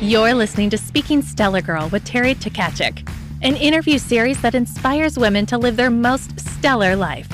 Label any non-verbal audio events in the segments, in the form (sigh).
You're listening to Speaking Stellar Girl with Terry Tkachuk, an interview series that inspires women to live their most stellar life.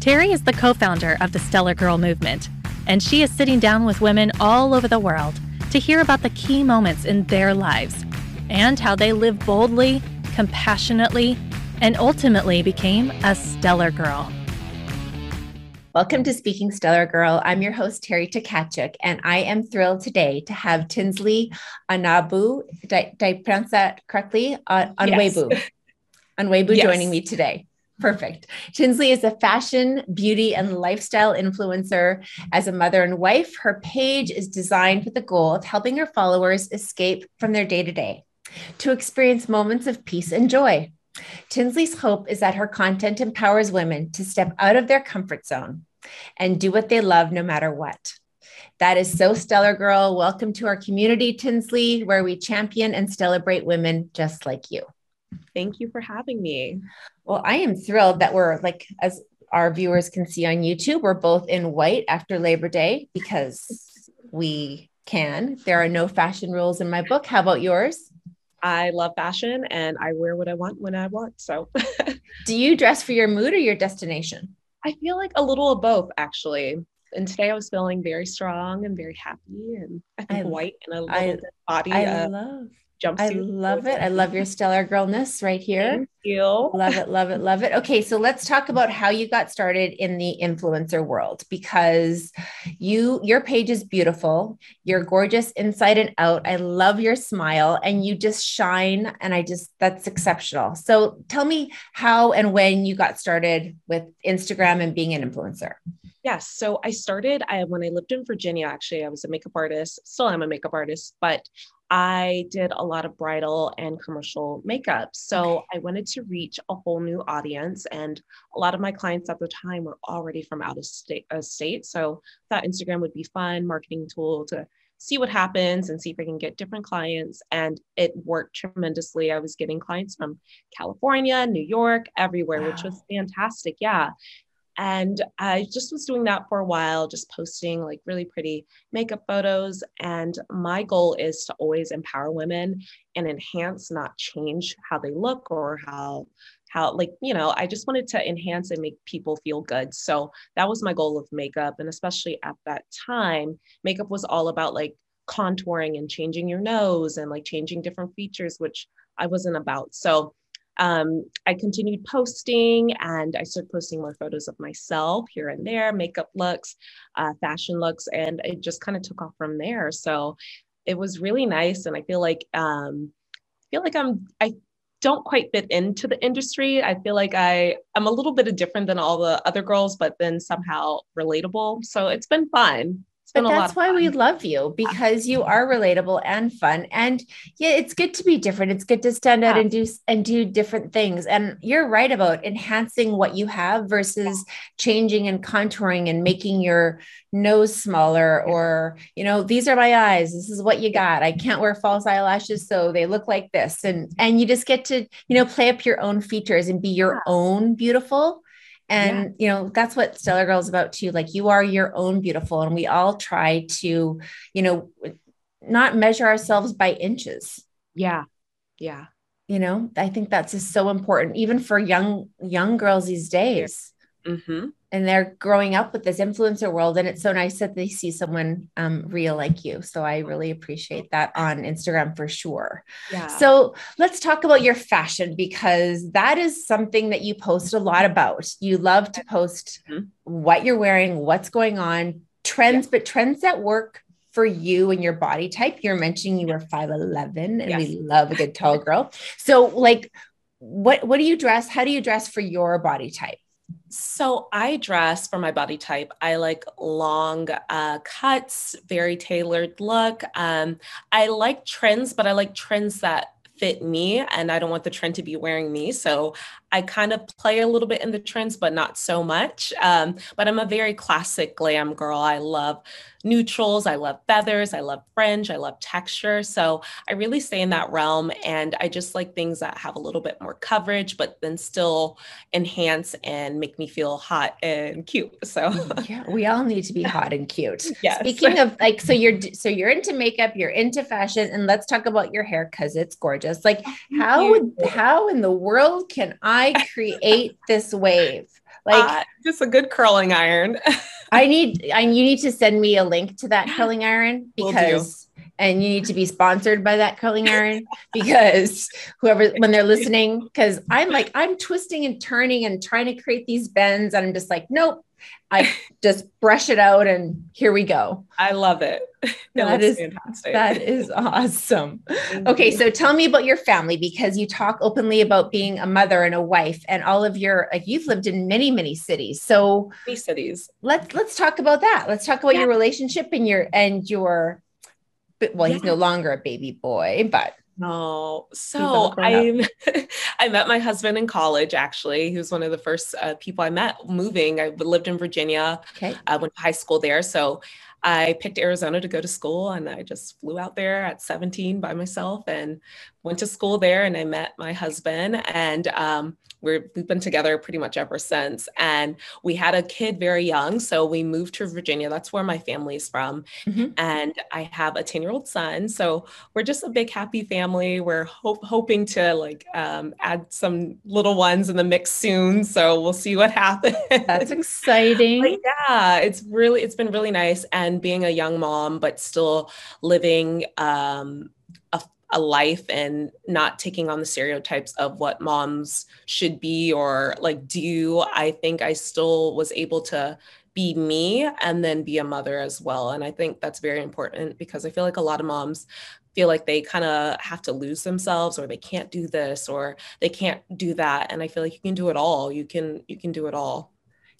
Terry is the co founder of the Stellar Girl movement, and she is sitting down with women all over the world to hear about the key moments in their lives and how they live boldly, compassionately, and ultimately became a stellar girl. Welcome to Speaking Stellar Girl. I'm your host, Terry Tkachuk, and I am thrilled today to have Tinsley Anabu, did, I pronounce that correctly? Uh, Onwebu. Yes. (laughs) Onwebu yes. joining me today. Perfect. Tinsley is a fashion, beauty, and lifestyle influencer. As a mother and wife, her page is designed with the goal of helping her followers escape from their day to day to experience moments of peace and joy. Tinsley's hope is that her content empowers women to step out of their comfort zone and do what they love no matter what. That is so stellar, girl. Welcome to our community, Tinsley, where we champion and celebrate women just like you. Thank you for having me. Well, I am thrilled that we're like, as our viewers can see on YouTube, we're both in white after Labor Day because we can. There are no fashion rules in my book. How about yours? I love fashion and I wear what I want when I want. So, (laughs) do you dress for your mood or your destination? I feel like a little of both, actually. And today I was feeling very strong and very happy, and I think I, white and a little I, body. I love jumpsuit. I love it. I love your stellar girlness right here. Thank you. Love it, love it, love it. Okay, so let's talk about how you got started in the influencer world because you your page is beautiful. You're gorgeous inside and out. I love your smile and you just shine and I just that's exceptional. So tell me how and when you got started with Instagram and being an influencer. Yes. So I started I, when I lived in Virginia, actually, I was a makeup artist, still am a makeup artist, but I did a lot of bridal and commercial makeup. So okay. I wanted to reach a whole new audience. And a lot of my clients at the time were already from out of state. Uh, state. So thought Instagram would be fun marketing tool to see what happens and see if I can get different clients. And it worked tremendously. I was getting clients from California, New York, everywhere, wow. which was fantastic. Yeah. And I just was doing that for a while, just posting like really pretty makeup photos. And my goal is to always empower women and enhance, not change how they look or how how like you know i just wanted to enhance and make people feel good. So that was my goal of makeup. And especially at that time makeup was all about like contouring and changing your nose and like changing different features which i wasn't about. So um, I continued posting and I started posting more photos of myself here and there, makeup looks, uh, fashion looks, and it just kind of took off from there. So it was really nice, and I feel like um, I feel like I'm I don't quite fit into the industry. I feel like I I'm a little bit different than all the other girls, but then somehow relatable. So it's been fun but that's why we love you because you are relatable and fun and yeah it's good to be different. It's good to stand out yeah. and do and do different things and you're right about enhancing what you have versus changing and contouring and making your nose smaller or you know these are my eyes. This is what you got. I can't wear false eyelashes so they look like this. And and you just get to you know play up your own features and be your own beautiful and, yeah. you know, that's what Stellar Girl is about too. Like you are your own beautiful. And we all try to, you know, not measure ourselves by inches. Yeah. Yeah. You know, I think that's just so important, even for young, young girls these days. Mm-hmm and they're growing up with this influencer world and it's so nice that they see someone um, real like you so i really appreciate that on instagram for sure yeah. so let's talk about your fashion because that is something that you post a lot about you love to post mm-hmm. what you're wearing what's going on trends yeah. but trends that work for you and your body type you're mentioning you were 5'11 and yes. we love a good tall girl so like what what do you dress how do you dress for your body type so I dress for my body type. I like long uh, cuts, very tailored look. Um, I like trends, but I like trends that fit me and I don't want the trend to be wearing me. So I kind of play a little bit in the trends, but not so much. Um, but I'm a very classic glam girl. I love neutrals. I love feathers. I love fringe. I love texture. So I really stay in that realm. And I just like things that have a little bit more coverage, but then still enhance and make me feel hot and cute. So yeah, we all need to be (laughs) hot and cute. yes. Speaking of like, so you're so you're into makeup, you're into fashion, and let's talk about your hair because it's gorgeous. Like, how would how in the world can I create this wave? Like uh, just a good curling iron. (laughs) I need I you need to send me a link to that (gasps) curling iron because and you need to be sponsored by that curling (laughs) iron because whoever when they're listening because I'm like I'm twisting and turning and trying to create these bends and I'm just like nope I (laughs) just brush it out and here we go. I love it. (laughs) that is fantastic. That is awesome. Okay, so tell me about your family because you talk openly about being a mother and a wife and all of your like you've lived in many many cities. So many cities. Let's let's talk about that. Let's talk about yeah. your relationship and your and your well, yeah. he's no longer a baby boy, but no. So I (laughs) I met my husband in college actually. He was one of the first uh, people I met moving. I lived in Virginia. Okay. I went to high school there. So I picked Arizona to go to school and I just flew out there at 17 by myself and went to school there and I met my husband and um, we have been together pretty much ever since. And we had a kid very young. So we moved to Virginia. That's where my family's from. Mm-hmm. And I have a 10 year old son. So we're just a big happy family. We're ho- hoping to like um, add some little ones in the mix soon. So we'll see what (laughs) happens. That's exciting. But yeah, it's really, it's been really nice. And being a young mom, but still living um, a life and not taking on the stereotypes of what moms should be or like do i think i still was able to be me and then be a mother as well. And i think that's very important because i feel like a lot of moms feel like they kind of have to lose themselves or they can't do this or they can't do that. And i feel like you can do it all. You can you can do it all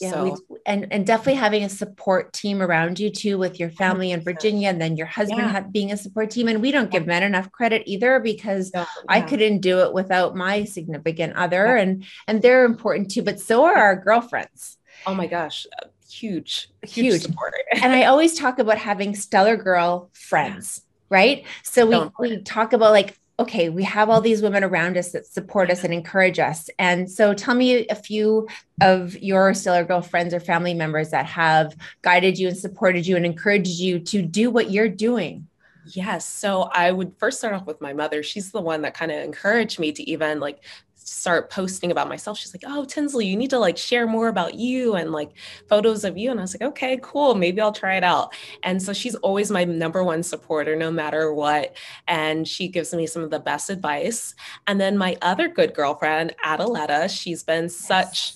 yeah so. and and definitely having a support team around you too with your family in virginia and then your husband yeah. being a support team and we don't give men enough credit either because yeah. i couldn't do it without my significant other and and they're important too but so are our girlfriends oh my gosh uh, huge huge, huge. and i (laughs) always talk about having stellar girl friends right so we, we talk about like okay, we have all these women around us that support us and encourage us. And so tell me a few of your Stellar Girl friends or family members that have guided you and supported you and encouraged you to do what you're doing. Yes. So I would first start off with my mother. She's the one that kind of encouraged me to even like start posting about myself. She's like, "Oh, Tinsley, you need to like share more about you and like photos of you." And I was like, "Okay, cool. Maybe I'll try it out." And so she's always my number one supporter no matter what, and she gives me some of the best advice. And then my other good girlfriend, Adaletta, she's been yes. such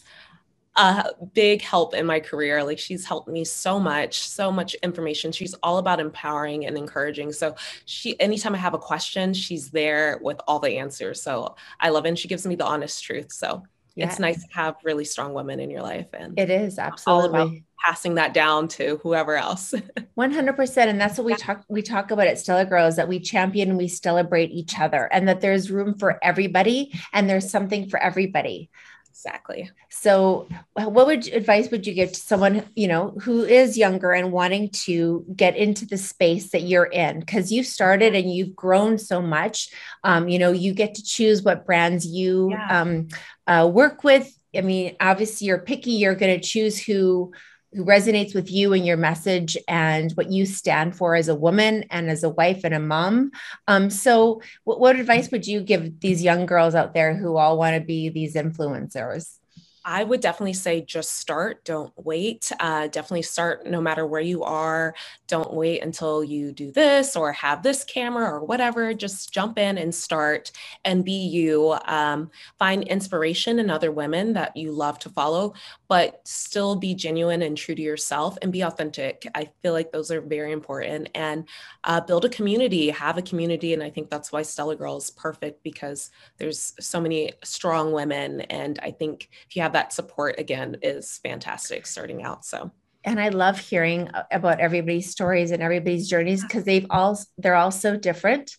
a big help in my career. Like she's helped me so much, so much information. She's all about empowering and encouraging. So she anytime I have a question, she's there with all the answers. So I love it. And she gives me the honest truth. So yeah. it's nice to have really strong women in your life. And it is absolutely all about passing that down to whoever else. (laughs) 100%. And that's what we yeah. talk, we talk about at Stellar Girls that we champion and we celebrate each other and that there's room for everybody and there's something for everybody. Exactly. So, what would advice would you give to someone you know who is younger and wanting to get into the space that you're in? Because you've started and you've grown so much. Um, you know, you get to choose what brands you yeah. um, uh, work with. I mean, obviously, you're picky. You're going to choose who who resonates with you and your message and what you stand for as a woman and as a wife and a mom. Um, so, what, what advice would you give these young girls out there who all want to be these influencers? I would definitely say just start, don't wait. Uh, definitely start no matter where you are. Don't wait until you do this or have this camera or whatever. Just jump in and start and be you. Um, find inspiration in other women that you love to follow, but still be genuine and true to yourself and be authentic. I feel like those are very important. And uh, build a community, have a community. And I think that's why Stellar Girl is perfect because there's so many strong women. And I think if you have that support again is fantastic starting out. So and I love hearing about everybody's stories and everybody's journeys because they've all they're all so different.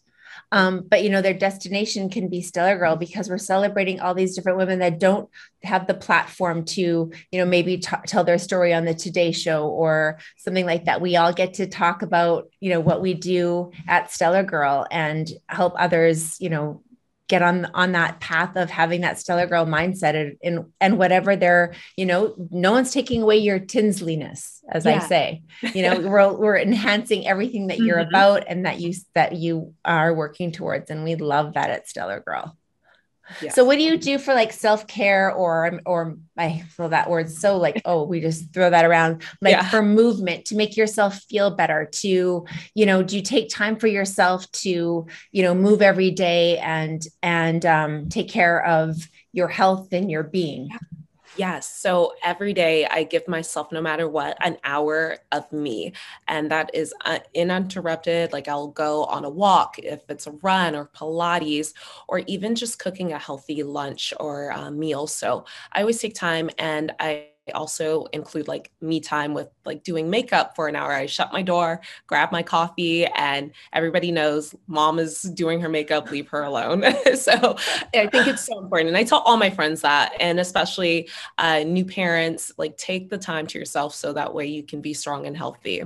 Um, but you know, their destination can be Stellar Girl because we're celebrating all these different women that don't have the platform to, you know, maybe t- tell their story on the Today Show or something like that. We all get to talk about, you know, what we do at Stellar Girl and help others, you know, get on on that path of having that stellar girl mindset and and, and whatever they're you know no one's taking away your tinsliness as yeah. i say you know we're we're enhancing everything that you're mm-hmm. about and that you that you are working towards and we love that at stellar girl so what do you do for like self-care or or I feel that word so like oh we just throw that around like yeah. for movement to make yourself feel better to you know do you take time for yourself to you know move every day and and um, take care of your health and your being Yes. So every day I give myself, no matter what, an hour of me. And that is uh, uninterrupted. Like I'll go on a walk if it's a run or Pilates, or even just cooking a healthy lunch or a meal. So I always take time and I also include like me time with like doing makeup for an hour. I shut my door, grab my coffee, and everybody knows mom is doing her makeup, leave her alone. (laughs) so I think it's so important. And I tell all my friends that, and especially uh, new parents, like take the time to yourself so that way you can be strong and healthy.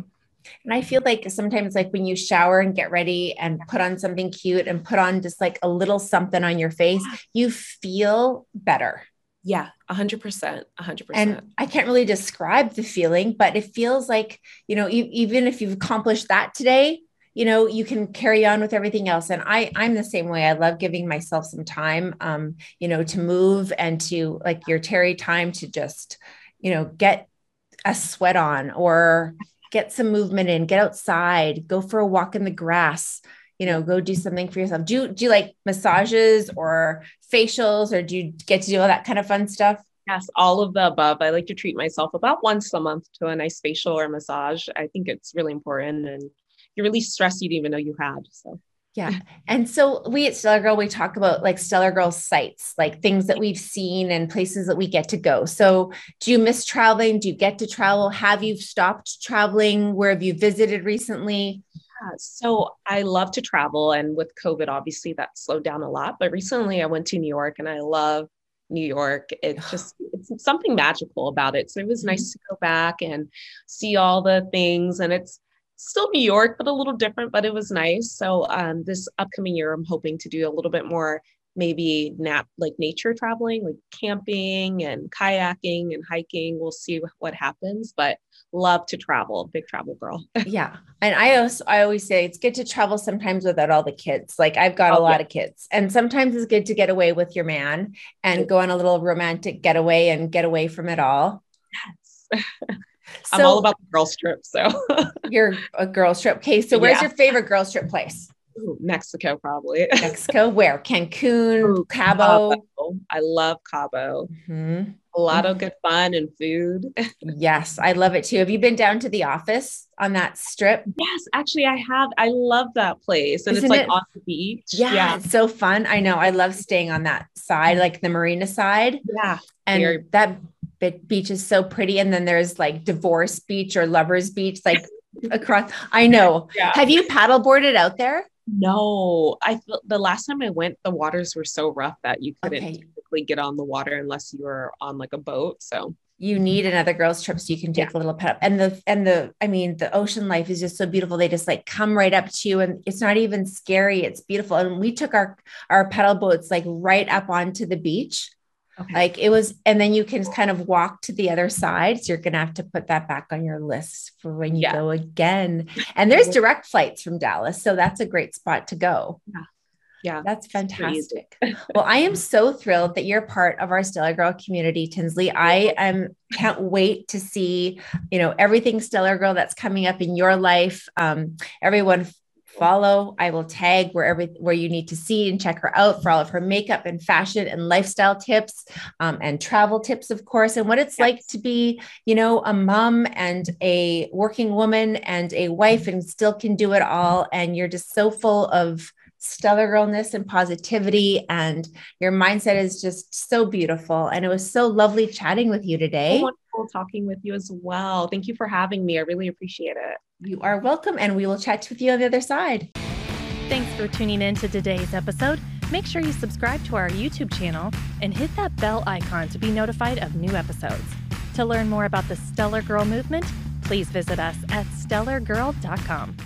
And I feel like sometimes, like when you shower and get ready and put on something cute and put on just like a little something on your face, you feel better. Yeah, 100%. 100%. And I can't really describe the feeling, but it feels like, you know, e- even if you've accomplished that today, you know, you can carry on with everything else. And I, I'm the same way. I love giving myself some time, um, you know, to move and to like your Terry time to just, you know, get a sweat on or get some movement in, get outside, go for a walk in the grass, you know, go do something for yourself. Do you, do you like massages or facials or do you get to do all that kind of fun stuff? Yes, all of the above. I like to treat myself about once a month to a nice facial or massage. I think it's really important and you release stress you didn't even know you had. So yeah. And so we at Stellar Girl, we talk about like Stellar Girl sites, like things that we've seen and places that we get to go. So do you miss traveling? Do you get to travel? Have you stopped traveling? Where have you visited recently? Yeah, so I love to travel, and with COVID, obviously that slowed down a lot. But recently, I went to New York, and I love New York. It's (sighs) just it's something magical about it. So it was nice mm-hmm. to go back and see all the things, and it's still New York, but a little different. But it was nice. So um, this upcoming year, I'm hoping to do a little bit more maybe nap like nature traveling like camping and kayaking and hiking we'll see what happens but love to travel big travel girl (laughs) yeah and i also i always say it's good to travel sometimes without all the kids like i've got oh, a lot yeah. of kids and sometimes it's good to get away with your man and go on a little romantic getaway and get away from it all yes (laughs) so, I'm all about the girls trip. So (laughs) you're a girl trip. Okay. So where's yeah. your favorite girl trip place? Ooh, Mexico, probably. (laughs) Mexico, where? Cancun, Ooh, Cabo. Cabo. I love Cabo. Mm-hmm. A lot of good fun and food. (laughs) yes, I love it too. Have you been down to the office on that strip? Yes, actually, I have. I love that place. And Isn't it's like it? on the beach. Yeah, yeah, it's so fun. I know. I love staying on that side, like the marina side. Yeah. And Very- that beach is so pretty. And then there's like divorce beach or lovers beach, like (laughs) across. I know. Yeah. Have you paddleboarded out there? No, I the last time I went, the waters were so rough that you couldn't okay. typically get on the water unless you were on like a boat. So you need another girls trip so you can take yeah. a little pet up. And the and the I mean the ocean life is just so beautiful. They just like come right up to you and it's not even scary. It's beautiful. And we took our our pedal boats like right up onto the beach Okay. Like it was, and then you can kind of walk to the other side. So you're going to have to put that back on your list for when you yeah. go again. And there's direct flights from Dallas. So that's a great spot to go. Yeah. Yeah. That's fantastic. well, I am so thrilled that you're part of our Stellar Girl community, Tinsley. I am can't wait to see, you know, everything Stellar Girl that's coming up in your life. Um, everyone follow. I will tag wherever where you need to see and check her out for all of her makeup and fashion and lifestyle tips um, and travel tips, of course, and what it's yes. like to be, you know, a mom and a working woman and a wife and still can do it all. And you're just so full of stellar girlness and positivity and your mindset is just so beautiful and it was so lovely chatting with you today wonderful talking with you as well thank you for having me i really appreciate it you are welcome, and we will chat with you on the other side. Thanks for tuning in to today's episode. Make sure you subscribe to our YouTube channel and hit that bell icon to be notified of new episodes. To learn more about the Stellar Girl movement, please visit us at stellargirl.com.